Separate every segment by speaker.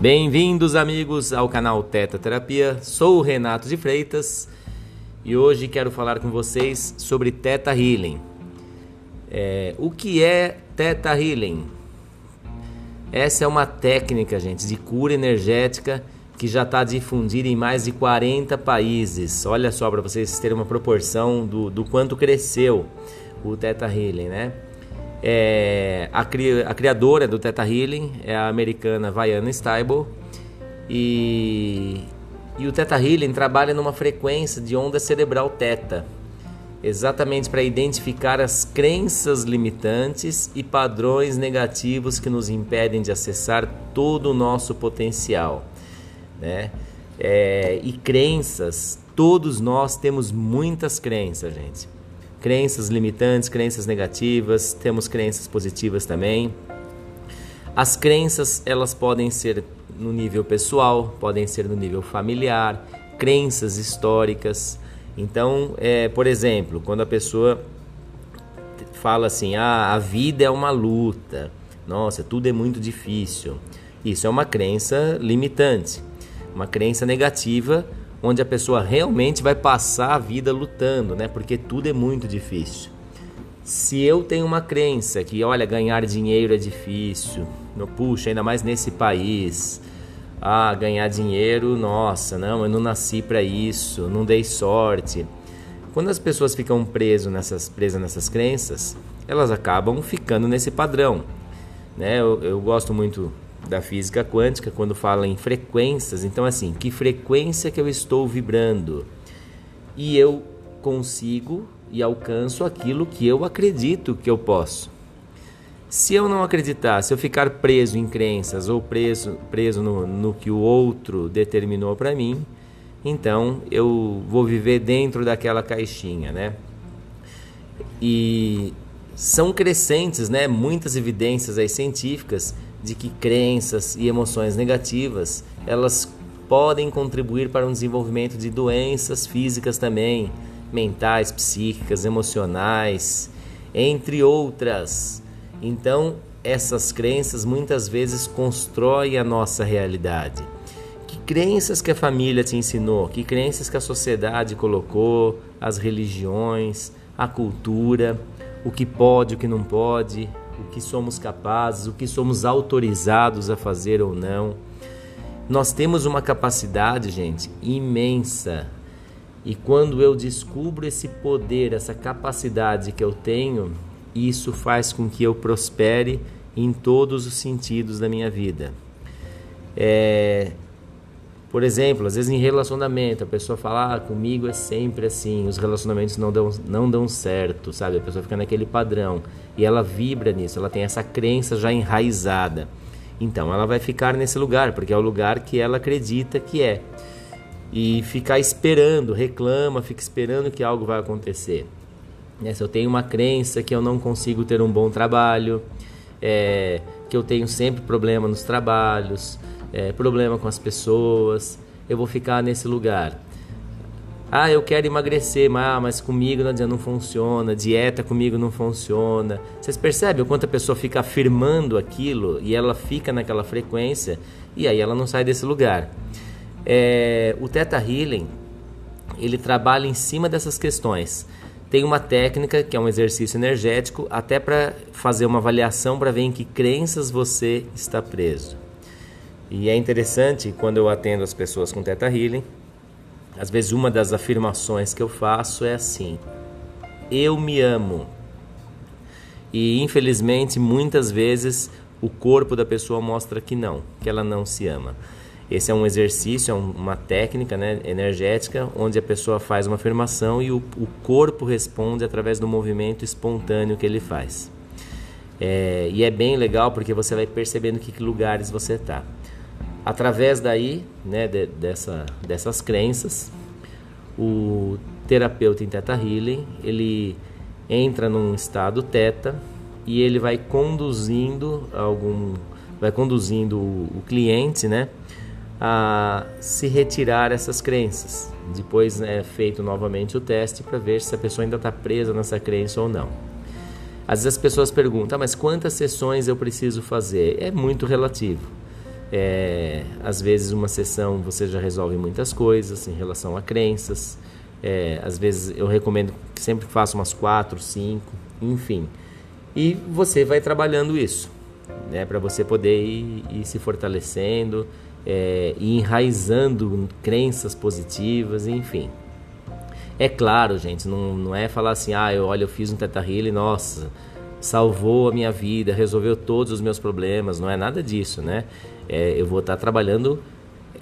Speaker 1: Bem-vindos, amigos, ao canal Teta Terapia. Sou o Renato de Freitas e hoje quero falar com vocês sobre Teta Healing. É, o que é Teta Healing? Essa é uma técnica, gente, de cura energética que já está difundida em mais de 40 países. Olha só para vocês terem uma proporção do, do quanto cresceu o Teta Healing, né? É, a, cri, a, criadora do Teta Healing é a americana Viana Stable e, e o Teta Healing trabalha numa frequência de onda cerebral teta, exatamente para identificar as crenças limitantes e padrões negativos que nos impedem de acessar todo o nosso potencial, né? É, e crenças, todos nós temos muitas crenças, gente crenças limitantes, crenças negativas, temos crenças positivas também. As crenças, elas podem ser no nível pessoal, podem ser no nível familiar, crenças históricas. Então, é, por exemplo, quando a pessoa fala assim: "Ah, a vida é uma luta. Nossa, tudo é muito difícil". Isso é uma crença limitante, uma crença negativa onde a pessoa realmente vai passar a vida lutando, né? Porque tudo é muito difícil. Se eu tenho uma crença que, olha, ganhar dinheiro é difícil, não puxa, ainda mais nesse país. Ah, ganhar dinheiro, nossa, não, eu não nasci para isso, não dei sorte. Quando as pessoas ficam preso nessas, presas nessas crenças, elas acabam ficando nesse padrão. Né? Eu, eu gosto muito da física quântica quando fala em frequências. Então, assim, que frequência que eu estou vibrando? E eu consigo e alcanço aquilo que eu acredito que eu posso. Se eu não acreditar, se eu ficar preso em crenças ou preso, preso no, no que o outro determinou para mim, então eu vou viver dentro daquela caixinha, né? E são crescentes, né? Muitas evidências aí científicas de que crenças e emoções negativas elas podem contribuir para um desenvolvimento de doenças físicas também, mentais, psíquicas, emocionais, entre outras. Então, essas crenças muitas vezes constroem a nossa realidade. Que crenças que a família te ensinou, que crenças que a sociedade colocou, as religiões, a cultura, o que pode, o que não pode, o que somos capazes, o que somos autorizados a fazer ou não. Nós temos uma capacidade, gente, imensa. E quando eu descubro esse poder, essa capacidade que eu tenho, isso faz com que eu prospere em todos os sentidos da minha vida. É, por exemplo, às vezes em relacionamento, a pessoa fala, ah, comigo é sempre assim, os relacionamentos não dão, não dão certo, sabe? A pessoa fica naquele padrão e ela vibra nisso, ela tem essa crença já enraizada. Então ela vai ficar nesse lugar, porque é o lugar que ela acredita que é. E ficar esperando, reclama, fica esperando que algo vai acontecer. Né? Se eu tenho uma crença que eu não consigo ter um bom trabalho, é, que eu tenho sempre problema nos trabalhos, é, problema com as pessoas, eu vou ficar nesse lugar. Ah, eu quero emagrecer, mas, mas comigo não, não funciona, dieta comigo não funciona. Vocês percebem o quanto a pessoa fica afirmando aquilo e ela fica naquela frequência e aí ela não sai desse lugar. É, o Theta Healing, ele trabalha em cima dessas questões. Tem uma técnica que é um exercício energético, até para fazer uma avaliação para ver em que crenças você está preso. E é interessante quando eu atendo as pessoas com Teta Healing, às vezes uma das afirmações que eu faço é assim: Eu me amo. E infelizmente muitas vezes o corpo da pessoa mostra que não, que ela não se ama. Esse é um exercício, é uma técnica né, energética onde a pessoa faz uma afirmação e o, o corpo responde através do movimento espontâneo que ele faz. É, e é bem legal porque você vai percebendo que lugares você está. Através daí, né, de, dessa, dessas crenças, o terapeuta em Theta Healing, ele entra num estado Theta e ele vai conduzindo algum vai conduzindo o, o cliente, né, a se retirar essas crenças. Depois é feito novamente o teste para ver se a pessoa ainda está presa nessa crença ou não. Às vezes as pessoas perguntam, ah, mas quantas sessões eu preciso fazer? É muito relativo. É, às vezes uma sessão você já resolve muitas coisas em relação a crenças. É, às vezes eu recomendo que sempre faça umas quatro, cinco, enfim. E você vai trabalhando isso, né, para você poder ir, ir se fortalecendo é, e enraizando crenças positivas, enfim. É claro, gente, não, não é falar assim, ah, eu, olha, eu fiz um Teta Healing, nossa, salvou a minha vida, resolveu todos os meus problemas, não é nada disso, né? É, eu vou estar trabalhando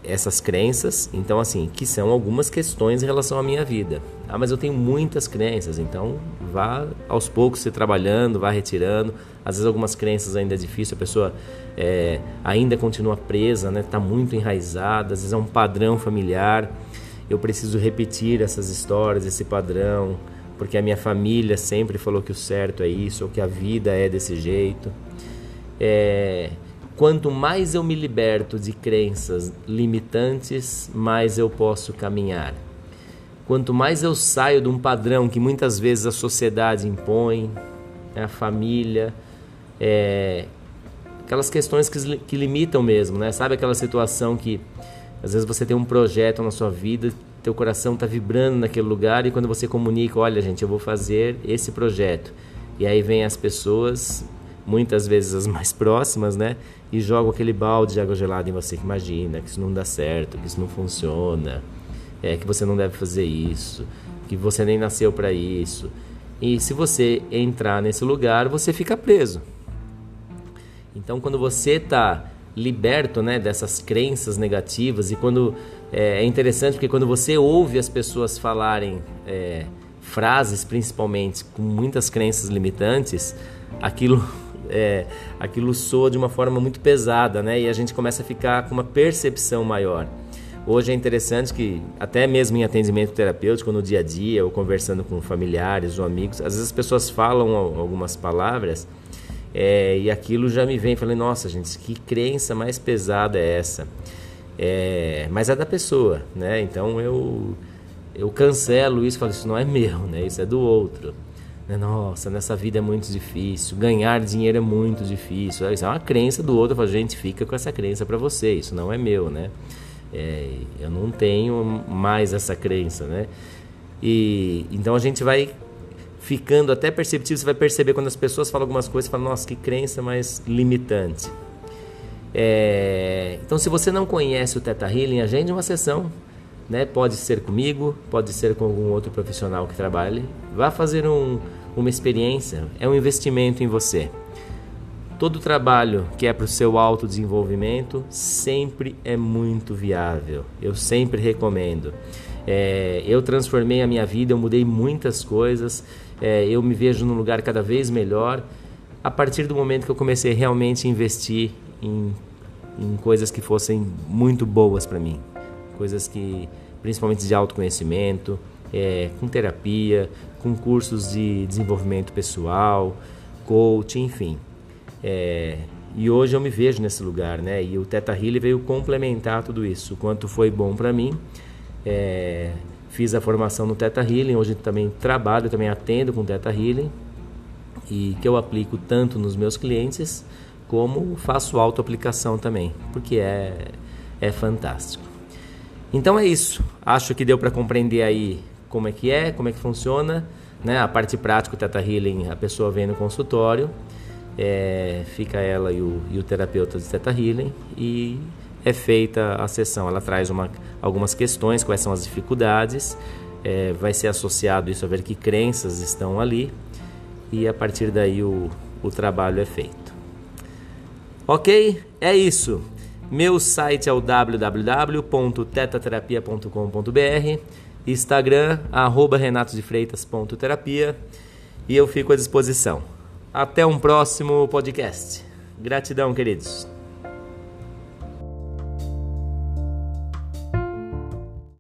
Speaker 1: essas crenças, então assim, que são algumas questões em relação à minha vida. Ah, mas eu tenho muitas crenças, então vá aos poucos se trabalhando, vá retirando. Às vezes algumas crenças ainda é difícil, a pessoa é, ainda continua presa, né? Está muito enraizada, às vezes é um padrão familiar. Eu preciso repetir essas histórias, esse padrão, porque a minha família sempre falou que o certo é isso, ou que a vida é desse jeito. É, quanto mais eu me liberto de crenças limitantes, mais eu posso caminhar. Quanto mais eu saio de um padrão que muitas vezes a sociedade impõe, a família, é, aquelas questões que, que limitam mesmo, né? Sabe aquela situação que às vezes você tem um projeto na sua vida, teu coração está vibrando naquele lugar e quando você comunica, olha gente, eu vou fazer esse projeto. E aí vem as pessoas, muitas vezes as mais próximas, né? E jogam aquele balde de água gelada em você que imagina que isso não dá certo, que isso não funciona, é que você não deve fazer isso, que você nem nasceu para isso. E se você entrar nesse lugar, você fica preso. Então, quando você está liberto né, dessas crenças negativas e quando é, é, interessante porque quando você ouve as pessoas falarem é, frases principalmente com muitas crenças limitantes aquilo é, aquilo soa de uma forma muito pesada né e a gente começa a ficar com uma percepção maior hoje é interessante que até mesmo em atendimento terapêutico no dia a dia ou conversando com familiares ou amigos às vezes as pessoas falam algumas palavras é, e aquilo já me vem, falei, nossa gente, que crença mais pesada é essa? É, mas é da pessoa, né? Então eu eu cancelo isso, falo isso não é meu, né? Isso é do outro. Né? Nossa, nessa vida é muito difícil, ganhar dinheiro é muito difícil. Isso é uma crença do outro, eu falo, gente, fica com essa crença para você, isso não é meu, né? É, eu não tenho mais essa crença, né? E então a gente vai ficando até perceptível, você vai perceber quando as pessoas falam algumas coisas, você fala, nossa, que crença mais limitante. É... Então, se você não conhece o Teta Healing, agende uma sessão. Né? Pode ser comigo, pode ser com algum outro profissional que trabalhe. Vá fazer um, uma experiência, é um investimento em você. Todo trabalho que é para o seu autodesenvolvimento sempre é muito viável. Eu sempre recomendo. É, eu transformei a minha vida, eu mudei muitas coisas é, eu me vejo num lugar cada vez melhor a partir do momento que eu comecei realmente a investir em, em coisas que fossem muito boas para mim, coisas que principalmente de autoconhecimento, é, com terapia, com cursos de desenvolvimento pessoal, coach, enfim. É, e hoje eu me vejo nesse lugar, né? E o Teta Healing veio complementar tudo isso, o quanto foi bom para mim. É, Fiz a formação no Teta Healing, hoje também trabalho, também atendo com Teta Healing e que eu aplico tanto nos meus clientes como faço auto-aplicação também, porque é, é fantástico. Então é isso. Acho que deu para compreender aí como é que é, como é que funciona. Né? A parte prática, o Teta Healing, a pessoa vem no consultório, é, fica ela e o, e o terapeuta de Teta Healing e é feita a sessão. Ela traz uma, algumas questões, quais são as dificuldades, é, vai ser associado isso a ver que crenças estão ali e a partir daí o, o trabalho é feito. Ok? É isso. Meu site é o www.tetaterapia.com.br Instagram, arroba renatodefreitas.terapia e eu fico à disposição. Até um próximo podcast. Gratidão, queridos.